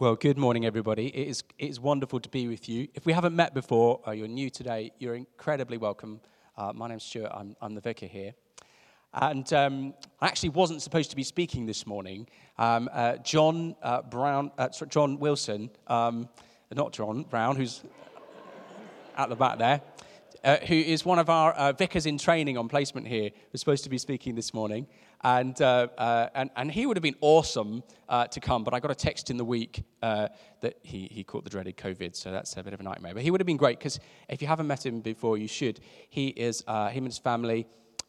Well, good morning, everybody. It is, it is wonderful to be with you. If we haven't met before, or you're new today, you're incredibly welcome. Uh, my name's Stuart, I'm, I'm the vicar here. And um, I actually wasn't supposed to be speaking this morning. Um, uh, John uh, Brown, uh, sorry, John Wilson, um, not John Brown, who's at the back there, uh, who is one of our uh, vicars in training on placement here, was supposed to be speaking this morning. And, uh, uh, and, and he would have been awesome uh, to come, but I got a text in the week uh, that he, he caught the dreaded COVID, so that's a bit of a nightmare. But he would have been great because if you haven't met him before, you should. He is, uh, him and his family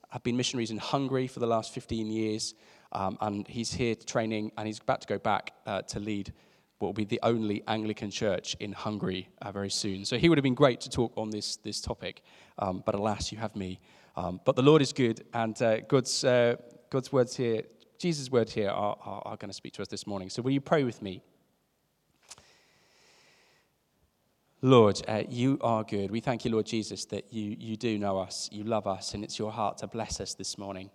have been missionaries in Hungary for the last 15 years, um, and he's here training, and he's about to go back to lead what will be the only Anglican church in Hungary uh, very soon. So he would have been great to talk on this, this topic, um, but alas, you have me. Um, but the Lord is good, and uh, God's, uh, God's words here, Jesus' words here, are, are, are going to speak to us this morning. So will you pray with me? Lord, uh, you are good. We thank you, Lord Jesus, that you, you do know us, you love us, and it's your heart to bless us this morning.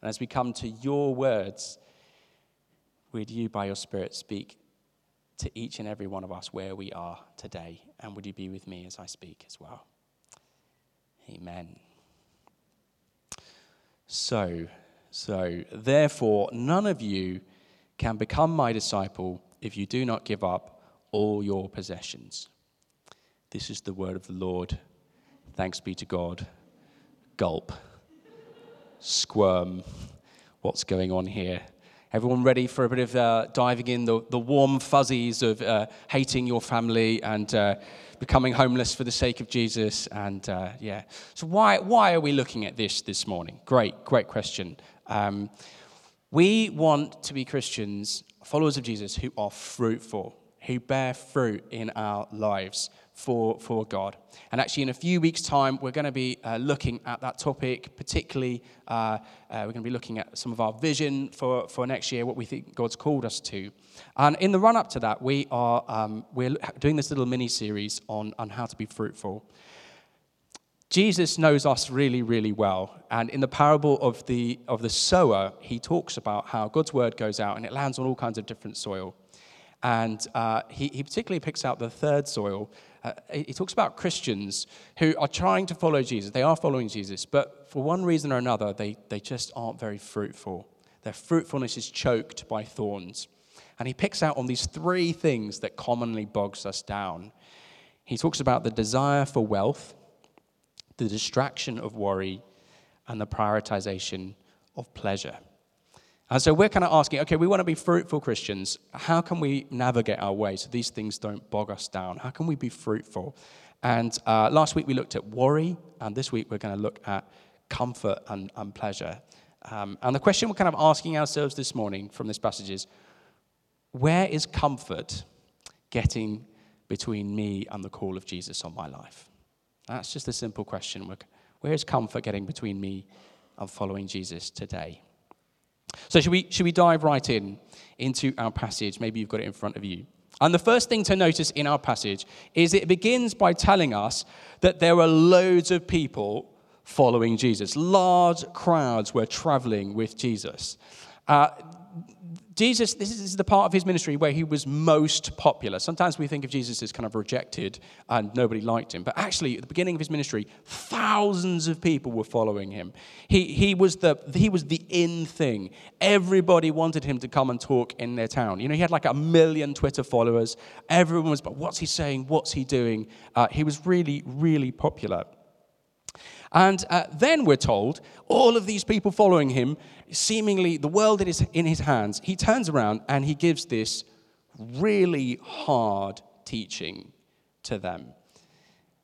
And as we come to your words, would you, by your Spirit, speak to each and every one of us where we are today? And would you be with me as I speak as well? Amen. So, so, therefore, none of you can become my disciple if you do not give up all your possessions. This is the word of the Lord. Thanks be to God. Gulp. Squirm. What's going on here? Everyone ready for a bit of uh, diving in the, the warm fuzzies of uh, hating your family and uh, becoming homeless for the sake of Jesus? And uh, yeah. So, why, why are we looking at this this morning? Great, great question. Um, we want to be Christians, followers of Jesus, who are fruitful, who bear fruit in our lives for, for God. And actually, in a few weeks' time, we're going to be uh, looking at that topic, particularly, uh, uh, we're going to be looking at some of our vision for, for next year, what we think God's called us to. And in the run up to that, we are um, we're doing this little mini series on, on how to be fruitful. Jesus knows us really, really well. And in the parable of the, of the sower, he talks about how God's word goes out and it lands on all kinds of different soil. And uh, he, he particularly picks out the third soil. Uh, he talks about Christians who are trying to follow Jesus. They are following Jesus, but for one reason or another, they, they just aren't very fruitful. Their fruitfulness is choked by thorns. And he picks out on these three things that commonly bogs us down. He talks about the desire for wealth, the distraction of worry, and the prioritization of pleasure. And so we're kind of asking, okay, we want to be fruitful Christians. How can we navigate our way so these things don't bog us down? How can we be fruitful? And uh, last week we looked at worry, and this week we're going to look at comfort and, and pleasure. Um, and the question we're kind of asking ourselves this morning from this passage is where is comfort getting between me and the call of Jesus on my life? That's just a simple question. Where is comfort getting between me and following Jesus today? So, should we, should we dive right in into our passage? Maybe you've got it in front of you. And the first thing to notice in our passage is it begins by telling us that there were loads of people following Jesus. Large crowds were traveling with Jesus. Uh, Jesus, this is the part of his ministry where he was most popular. Sometimes we think of Jesus as kind of rejected and nobody liked him. But actually, at the beginning of his ministry, thousands of people were following him. He, he, was, the, he was the in thing. Everybody wanted him to come and talk in their town. You know, he had like a million Twitter followers. Everyone was, but what's he saying? What's he doing? Uh, he was really, really popular. And uh, then we're told all of these people following him, seemingly the world is in his hands, he turns around and he gives this really hard teaching to them.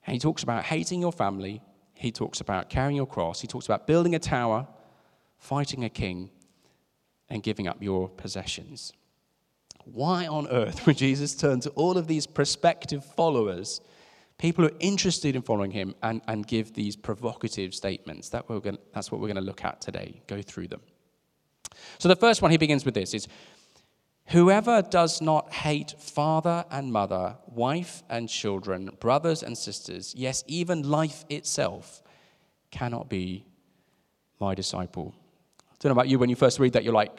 And he talks about hating your family, he talks about carrying your cross, he talks about building a tower, fighting a king, and giving up your possessions. Why on earth would Jesus turn to all of these prospective followers people who are interested in following him and, and give these provocative statements. That we're gonna, that's what we're going to look at today, go through them. So the first one he begins with this is Whoever does not hate father and mother, wife and children, brothers and sisters, yes, even life itself, cannot be my disciple. I don't know about you, when you first read that, you're like,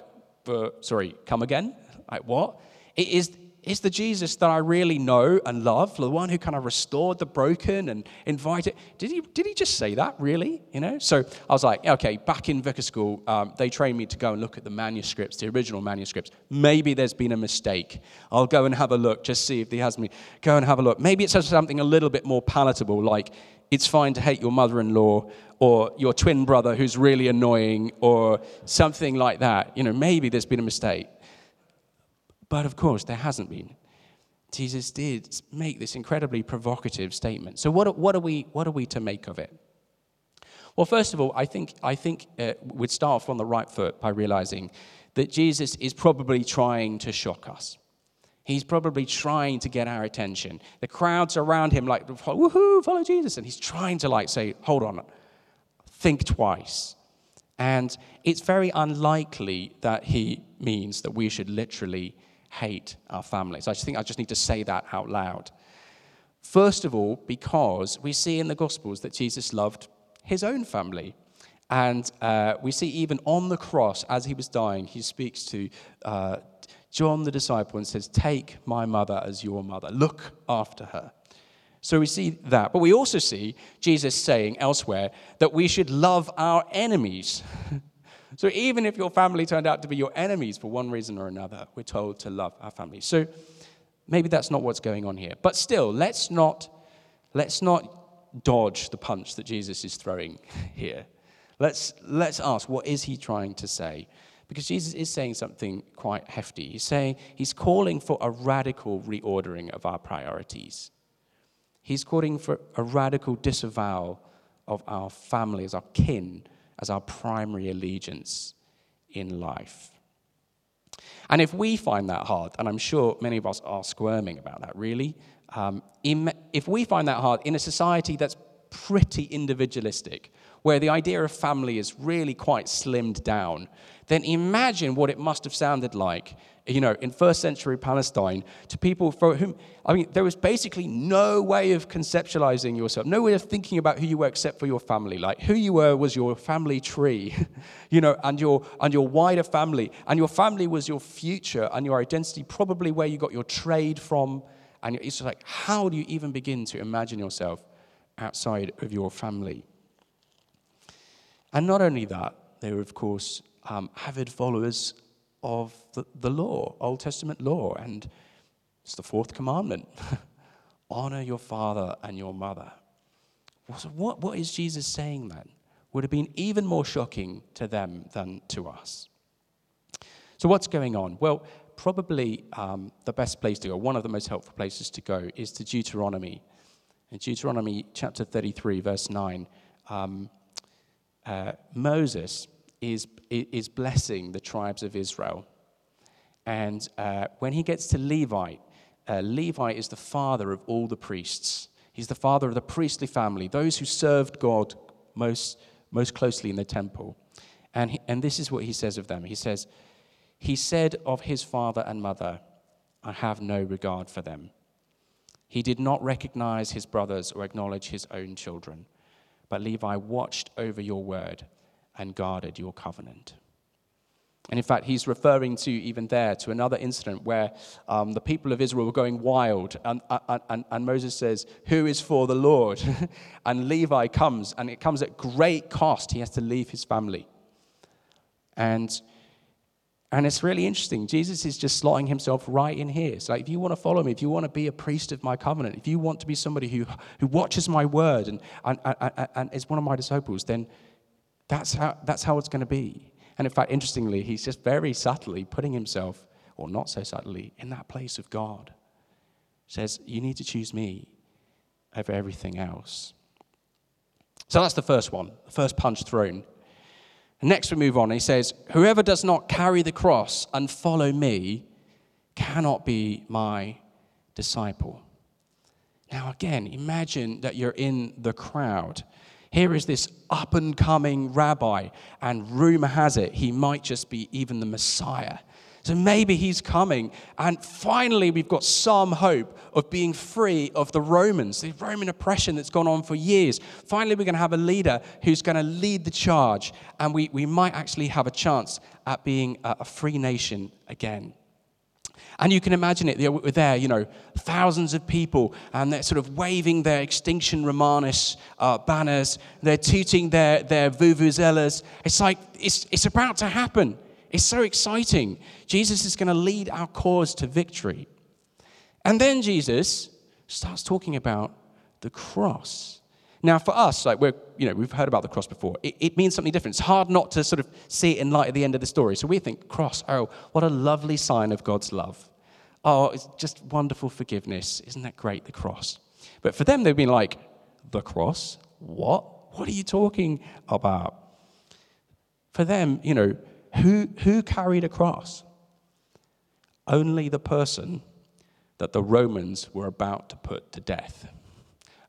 sorry, come again? Like, what? It is is the Jesus that I really know and love, the one who kind of restored the broken and invited. Did he, did he just say that, really? You know? So I was like, okay, back in vicar school, um, they trained me to go and look at the manuscripts, the original manuscripts. Maybe there's been a mistake. I'll go and have a look, just see if he has me. Go and have a look. Maybe it says something a little bit more palatable, like, it's fine to hate your mother in law or your twin brother who's really annoying or something like that. You know, maybe there's been a mistake. But of course, there hasn't been. Jesus did make this incredibly provocative statement. So, what, what, are, we, what are we to make of it? Well, first of all, I think, I think uh, we'd start off on the right foot by realizing that Jesus is probably trying to shock us. He's probably trying to get our attention. The crowds around him, like, woohoo, follow Jesus. And he's trying to, like, say, hold on, think twice. And it's very unlikely that he means that we should literally hate our families. I just think I just need to say that out loud. First of all, because we see in the Gospels that Jesus loved his own family. And uh, we see even on the cross, as he was dying, he speaks to uh, John the disciple and says, Take my mother as your mother, look after her. So we see that. But we also see Jesus saying elsewhere that we should love our enemies. So even if your family turned out to be your enemies for one reason or another, we're told to love our family. So maybe that's not what's going on here. But still, let's not, let's not dodge the punch that Jesus is throwing here. Let's, let's ask, what is he trying to say? Because Jesus is saying something quite hefty. He's saying, he's calling for a radical reordering of our priorities. He's calling for a radical disavowal of our families, our kin, as our primary allegiance in life. And if we find that hard, and I'm sure many of us are squirming about that, really, um, if we find that hard in a society that's pretty individualistic, where the idea of family is really quite slimmed down, then imagine what it must have sounded like, you know, in first century Palestine to people for whom, I mean, there was basically no way of conceptualizing yourself, no way of thinking about who you were except for your family. Like who you were was your family tree, you know, and your, and your wider family. And your family was your future and your identity, probably where you got your trade from. And it's just like, how do you even begin to imagine yourself outside of your family? And not only that, they were, of course, um, avid followers of the, the law, Old Testament law. And it's the fourth commandment honor your father and your mother. So what, what is Jesus saying then? Would have been even more shocking to them than to us. So, what's going on? Well, probably um, the best place to go, one of the most helpful places to go, is to Deuteronomy. In Deuteronomy chapter 33, verse 9, um, uh, Moses is, is blessing the tribes of Israel. And uh, when he gets to Levi, uh, Levi is the father of all the priests. He's the father of the priestly family, those who served God most, most closely in the temple. And, he, and this is what he says of them. He says, He said of his father and mother, I have no regard for them. He did not recognize his brothers or acknowledge his own children. But Levi watched over your word and guarded your covenant. And in fact, he's referring to even there to another incident where um, the people of Israel were going wild, and, and, and Moses says, Who is for the Lord? and Levi comes, and it comes at great cost. He has to leave his family. And, and it's really interesting. Jesus is just slotting himself right in here. It's like, if you want to follow me, if you want to be a priest of my covenant, if you want to be somebody who, who watches my word and, and, and, and is one of my disciples, then that's how, that's how it's going to be. And in fact, interestingly, he's just very subtly putting himself, or not so subtly, in that place of God. Says, You need to choose me over everything else. So that's the first one, the first punch thrown. Next we move on. He says, Whoever does not carry the cross and follow me cannot be my disciple. Now, again, imagine that you're in the crowd here is this up and coming rabbi, and rumor has it he might just be even the Messiah. So maybe he's coming, and finally we've got some hope of being free of the Romans, the Roman oppression that's gone on for years. Finally, we're going to have a leader who's going to lead the charge, and we, we might actually have a chance at being a, a free nation again. And you can imagine it. We're there, you know, thousands of people, and they're sort of waving their Extinction Romanus uh, banners. They're tooting their, their vuvuzelas. It's like, it's, it's about to happen. It's so exciting. Jesus is going to lead our cause to victory. And then Jesus starts talking about the cross. Now, for us, like we're, you know, we've heard about the cross before. It, it, means something different. It's hard not to sort of see it in light at the end of the story. So we think, cross, oh, what a lovely sign of God's love. Oh, it's just wonderful forgiveness. Isn't that great, the cross? But for them, they've been like, the cross? What? What are you talking about? For them, you know, who, who carried a cross? Only the person that the Romans were about to put to death.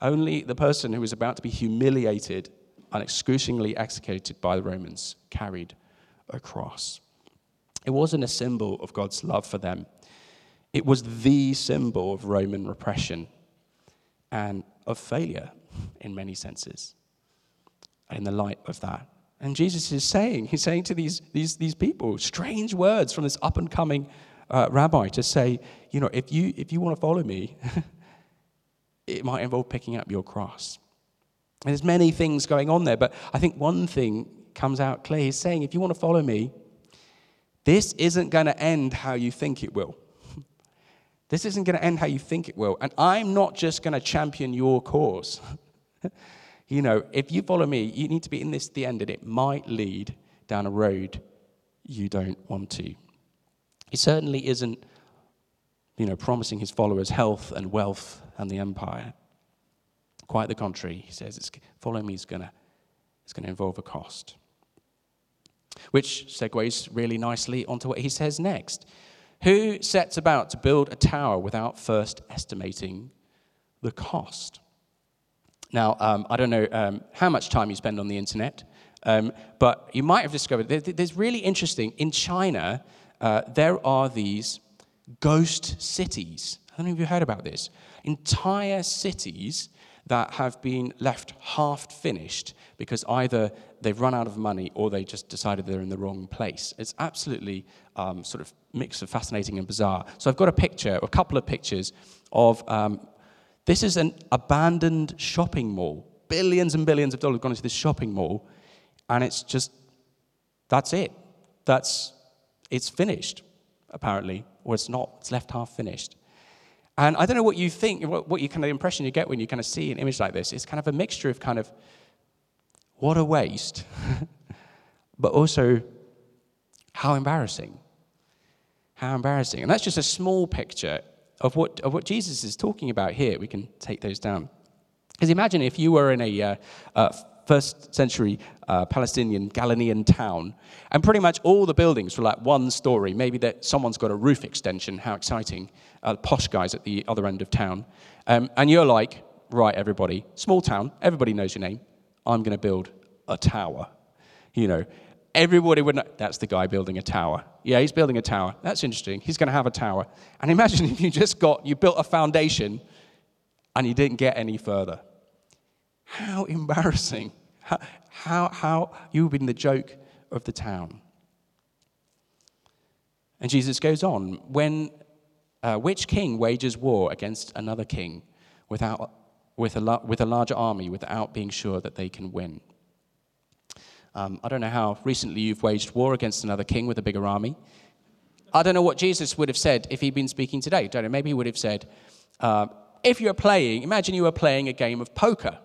Only the person who was about to be humiliated and excruciatingly executed by the Romans carried a cross. It wasn't a symbol of God's love for them, it was the symbol of Roman repression and of failure in many senses. In the light of that, and Jesus is saying, he's saying to these, these, these people, strange words from this up and coming uh, rabbi to say, you know, if you, if you want to follow me, it might involve picking up your cross. And there's many things going on there, but I think one thing comes out clear. He's saying, if you want to follow me, this isn't going to end how you think it will. This isn't going to end how you think it will. And I'm not just going to champion your cause. you know, if you follow me, you need to be in this the end, and it might lead down a road you don't want to. He certainly isn't, you know, promising his followers health and wealth and the empire. Quite the contrary. He says, it's, follow me is going to it's going to involve a cost. Which segues really nicely onto what he says next. Who sets about to build a tower without first estimating the cost? Now, um, I don't know um, how much time you spend on the internet, um, but you might have discovered there's really interesting. In China, uh, there are these ghost cities. How many of you heard about this? Entire cities that have been left half finished because either they've run out of money or they just decided they're in the wrong place. It's absolutely um, sort of mix of fascinating and bizarre. So I've got a picture, a couple of pictures of um, this is an abandoned shopping mall. Billions and billions of dollars gone into this shopping mall, and it's just, that's it. That's, it's finished, apparently, or it's not, it's left half finished. And I don't know what you think, what, what you kind of impression you get when you kind of see an image like this. It's kind of a mixture of kind of, what a waste, but also, how embarrassing. How embarrassing. And that's just a small picture of what, of what Jesus is talking about here. We can take those down. Because imagine if you were in a uh, uh, first century uh, Palestinian Galilean town, and pretty much all the buildings were like one story. Maybe that someone's got a roof extension. How exciting! Uh, posh guys at the other end of town, um, and you're like, right, everybody, small town, everybody knows your name. I'm going to build a tower. You know, everybody would know that's the guy building a tower. Yeah, he's building a tower. That's interesting. He's going to have a tower. And imagine if you just got, you built a foundation and you didn't get any further. How embarrassing. How, how, how you've been the joke of the town. And Jesus goes on when uh, which king wages war against another king without, with, a, with a larger army without being sure that they can win? Um, I don't know how recently you've waged war against another king with a bigger army. I don't know what Jesus would have said if he'd been speaking today. Don't know. Maybe he would have said, uh, if you're playing, imagine you were playing a game of poker,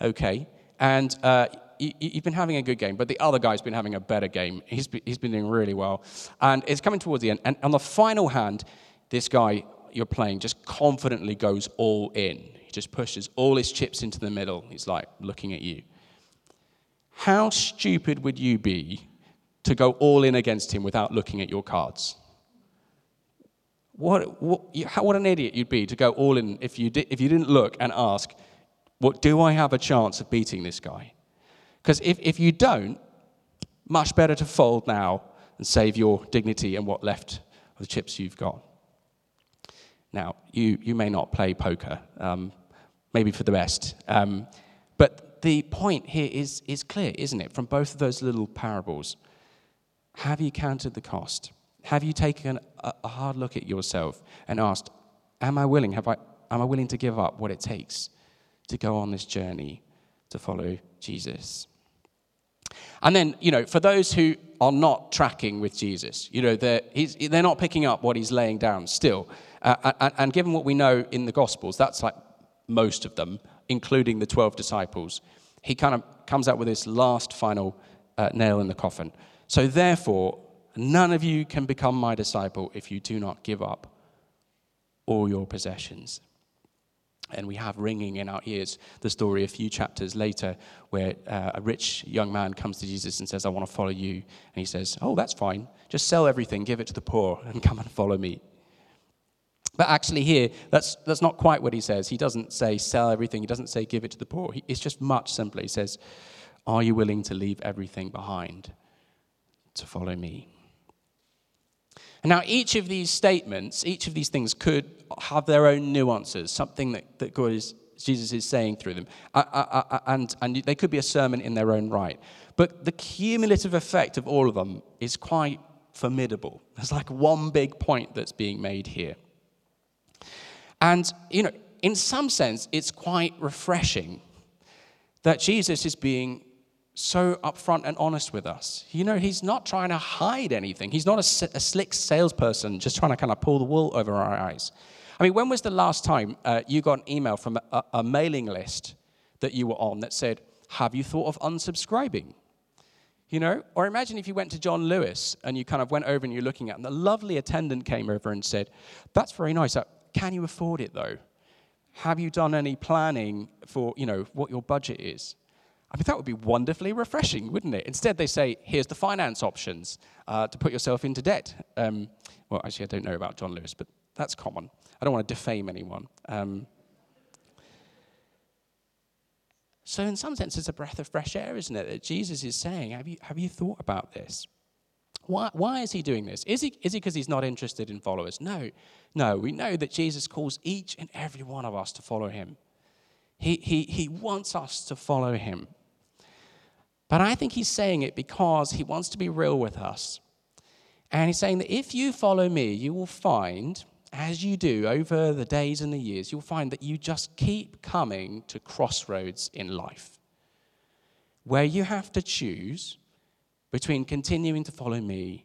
okay, and uh, you, have been having a good game, but the other guy's been having a better game. He's, he's been doing really well. And it's coming towards the end. And on the final hand, this guy you're playing just confidently goes all in. He just pushes all his chips into the middle. He's like looking at you. How stupid would you be to go all in against him without looking at your cards? What, what, what an idiot you'd be to go all in if you, if you didn't look and ask, what, do I have a chance of beating this guy? Because if, if you don't, much better to fold now and save your dignity and what left of the chips you've got. Now, you, you may not play poker, um, maybe for the best. Um, but the point here is, is clear, isn't it, from both of those little parables? Have you counted the cost? Have you taken a, a hard look at yourself and asked, Am I willing? Have I, am I willing to give up what it takes to go on this journey to follow Jesus? And then, you know, for those who are not tracking with Jesus, you know, they're, they're not picking up what he's laying down still. Uh, and, and given what we know in the Gospels, that's like most of them, including the 12 disciples, he kind of comes out with this last final uh, nail in the coffin. So, therefore, none of you can become my disciple if you do not give up all your possessions. And we have ringing in our ears the story a few chapters later where uh, a rich young man comes to Jesus and says, I want to follow you. And he says, Oh, that's fine. Just sell everything, give it to the poor, and come and follow me. But actually, here, that's, that's not quite what he says. He doesn't say sell everything, he doesn't say give it to the poor. He, it's just much simpler. He says, Are you willing to leave everything behind to follow me? And now, each of these statements, each of these things could have their own nuances, something that, that God is, Jesus is saying through them. And, and they could be a sermon in their own right. But the cumulative effect of all of them is quite formidable. There's like one big point that's being made here. And, you know, in some sense, it's quite refreshing that Jesus is being so upfront and honest with us. You know, he's not trying to hide anything. He's not a, a slick salesperson just trying to kind of pull the wool over our eyes. I mean, when was the last time uh, you got an email from a, a mailing list that you were on that said, Have you thought of unsubscribing? You know, or imagine if you went to John Lewis and you kind of went over and you're looking at, and the lovely attendant came over and said, That's very nice. Can you afford it though? Have you done any planning for, you know, what your budget is? I mean, that would be wonderfully refreshing, wouldn't it? Instead, they say, here's the finance options uh, to put yourself into debt. Um, well, actually, I don't know about John Lewis, but that's common. I don't want to defame anyone. Um, so, in some sense, it's a breath of fresh air, isn't it? That Jesus is saying, Have you, have you thought about this? Why, why is he doing this? Is he is he because he's not interested in followers? No, no. We know that Jesus calls each and every one of us to follow him. He, he, he wants us to follow him. But I think he's saying it because he wants to be real with us. And he's saying that if you follow me, you will find, as you do over the days and the years, you'll find that you just keep coming to crossroads in life where you have to choose between continuing to follow me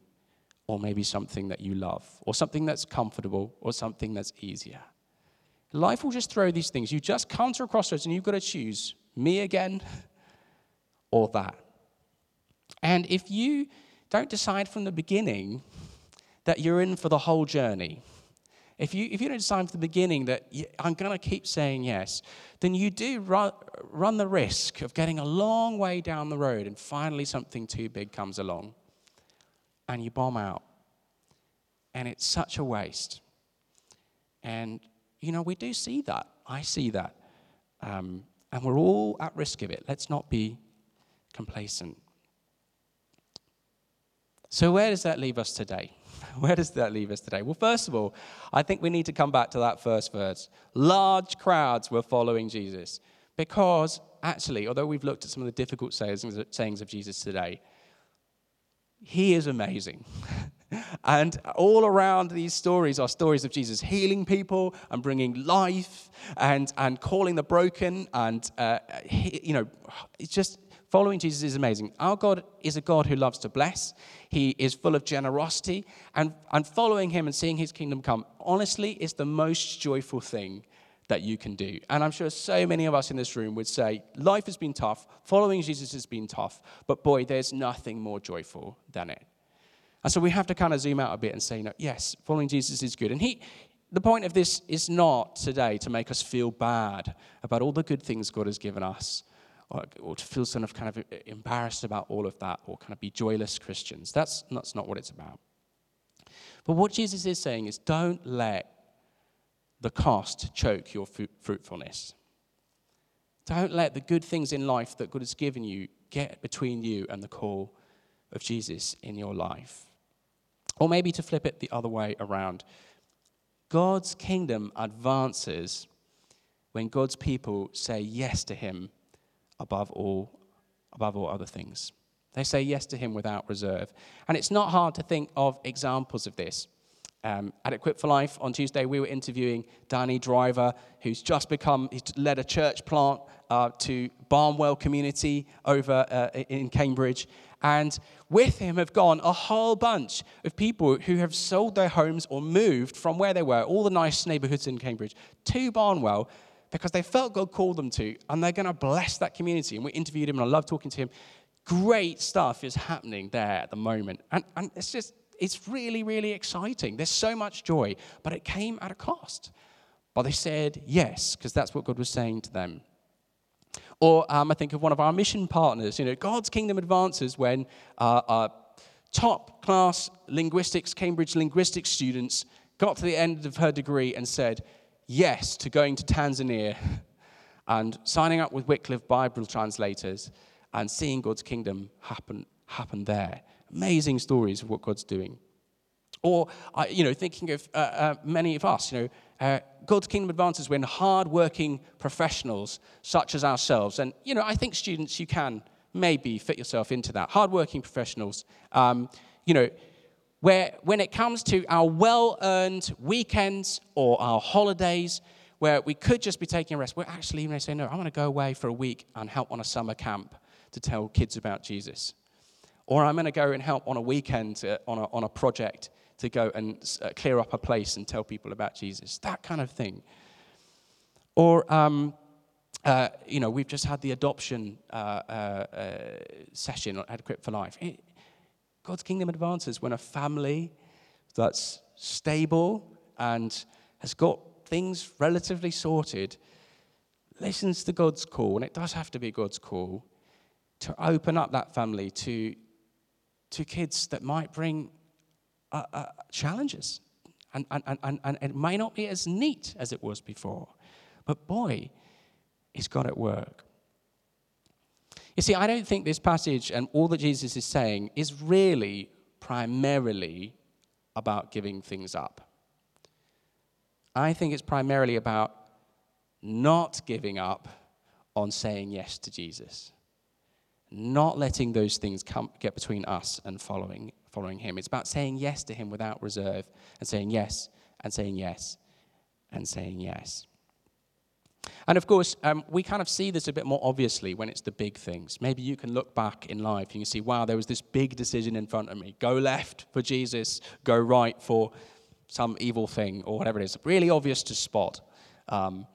or maybe something that you love, or something that's comfortable, or something that's easier. Life will just throw these things. You just come to a crossroads and you've got to choose me again or that. And if you don't decide from the beginning that you're in for the whole journey, if you, if you don't decide from the beginning that you, I'm going to keep saying yes, then you do run, run the risk of getting a long way down the road and finally something too big comes along and you bomb out. And it's such a waste. And, you know, we do see that. I see that. Um, and we're all at risk of it. Let's not be complacent. So, where does that leave us today? Where does that leave us today? Well, first of all, I think we need to come back to that first verse. Large crowds were following Jesus because, actually, although we've looked at some of the difficult sayings of Jesus today, he is amazing. and all around these stories are stories of Jesus healing people and bringing life and, and calling the broken. And, uh, he, you know, it's just following Jesus is amazing. Our God is a God who loves to bless, He is full of generosity. And, and following Him and seeing His kingdom come, honestly, is the most joyful thing that you can do. And I'm sure so many of us in this room would say, life has been tough, following Jesus has been tough, but boy, there's nothing more joyful than it. And so we have to kind of zoom out a bit and say, no, yes, following Jesus is good. And he, the point of this is not today to make us feel bad about all the good things God has given us, or, or to feel sort of kind of embarrassed about all of that, or kind of be joyless Christians. That's, that's not what it's about. But what Jesus is saying is don't let the cost choke your fruitfulness. Don't let the good things in life that God has given you get between you and the call of Jesus in your life. Or maybe to flip it the other way around. God's kingdom advances when God's people say yes to him above all above all other things. They say yes to him without reserve. And it's not hard to think of examples of this. Um, at Equip for Life on Tuesday, we were interviewing Danny Driver, who's just become, he's led a church plant uh, to Barnwell community over uh, in Cambridge. And with him have gone a whole bunch of people who have sold their homes or moved from where they were, all the nice neighborhoods in Cambridge, to Barnwell because they felt God called them to, and they're going to bless that community. And we interviewed him, and I love talking to him. Great stuff is happening there at the moment. And, and it's just, it's really, really exciting. There's so much joy, but it came at a cost. But they said yes, because that's what God was saying to them. Or um, I think of one of our mission partners. You know, God's kingdom advances when uh, uh, top class linguistics, Cambridge linguistics students got to the end of her degree and said yes to going to Tanzania and signing up with Wycliffe Bible translators and seeing God's kingdom happen, happen there. Amazing stories of what God's doing. Or, you know, thinking of uh, uh, many of us, you know, uh, God's kingdom advances when hard-working professionals such as ourselves, and, you know, I think students, you can maybe fit yourself into that. Hard-working professionals, um, you know, where when it comes to our well-earned weekends or our holidays, where we could just be taking a rest, we're actually even say, no, I want to go away for a week and help on a summer camp to tell kids about Jesus. Or I'm going to go and help on a weekend uh, on, a, on a project to go and uh, clear up a place and tell people about Jesus. That kind of thing. Or, um, uh, you know, we've just had the adoption uh, uh, uh session at Equip for Life. It, God's kingdom advances when a family that's stable and has got things relatively sorted listens to God's call, and it does have to be God's call, to open up that family to, to kids that might bring uh, uh, challenges. And, and, and, and it may not be as neat as it was before, but boy, is God at work. You see, I don't think this passage and all that Jesus is saying is really primarily about giving things up. I think it's primarily about not giving up on saying yes to Jesus not letting those things come, get between us and following, following Him. It's about saying yes to Him without reserve and saying yes and saying yes and saying yes. And of course, um, we kind of see this a bit more obviously when it's the big things. Maybe you can look back in life and you can see, wow, there was this big decision in front of me. Go left for Jesus, go right for some evil thing or whatever it is. Really obvious to spot. Um,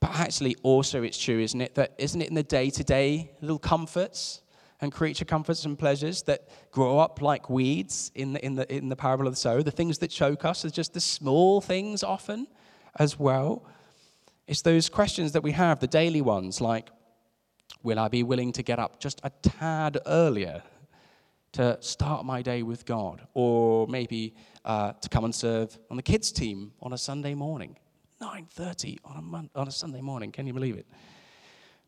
but actually, also, it's true, isn't it? That isn't it in the day to day little comforts and creature comforts and pleasures that grow up like weeds in the, in, the, in the parable of the sower? The things that choke us are just the small things often as well. It's those questions that we have, the daily ones, like, will I be willing to get up just a tad earlier to start my day with God? Or maybe uh, to come and serve on the kids' team on a Sunday morning? 9.30 on a, on a Sunday morning. Can you believe it?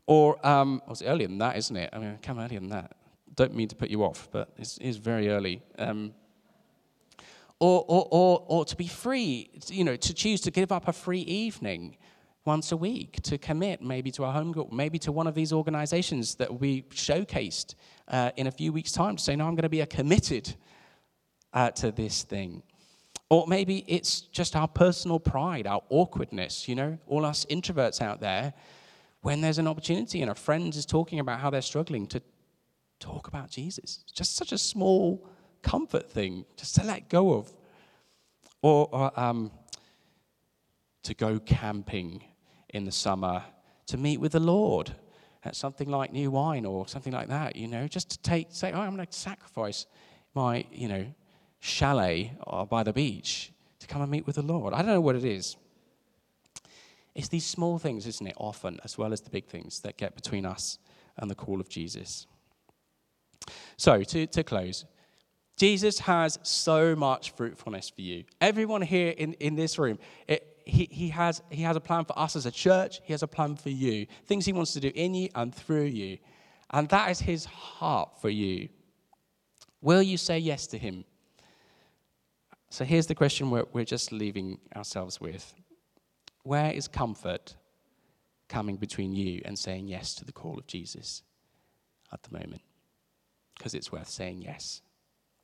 Or, um, well, it's earlier than that, isn't it? I mean, come earlier than that. Don't mean to put you off, but it's, it's very early. Um, or, or, or, or to be free, you know, to choose to give up a free evening once a week, to commit maybe to a home group, maybe to one of these organizations that we showcased uh, in a few weeks' time to say, no, I'm going to be a committed uh, to this thing. Or maybe it's just our personal pride, our awkwardness, you know, all us introverts out there, when there's an opportunity and a friend is talking about how they're struggling to talk about Jesus. It's just such a small comfort thing just to let go of. Or, or um, to go camping in the summer, to meet with the Lord at something like New Wine or something like that, you know, just to take, say, oh, I'm going to sacrifice my, you know, chalet uh, by the beach to come and meet with the Lord. I don't know what it is. It's these small things, isn't it, often, as well as the big things, that get between us and the call of Jesus. So, to, to close, Jesus has so much fruitfulness for you. Everyone here in, in this room, it, he, has, he has a plan for us as a church, he has a plan for you, things he wants to do in you and through you. And that is his heart for you. Will you say yes to him? So here's the question we're, we're just leaving ourselves with Where is comfort coming between you and saying yes to the call of Jesus at the moment? because it's worth saying yes.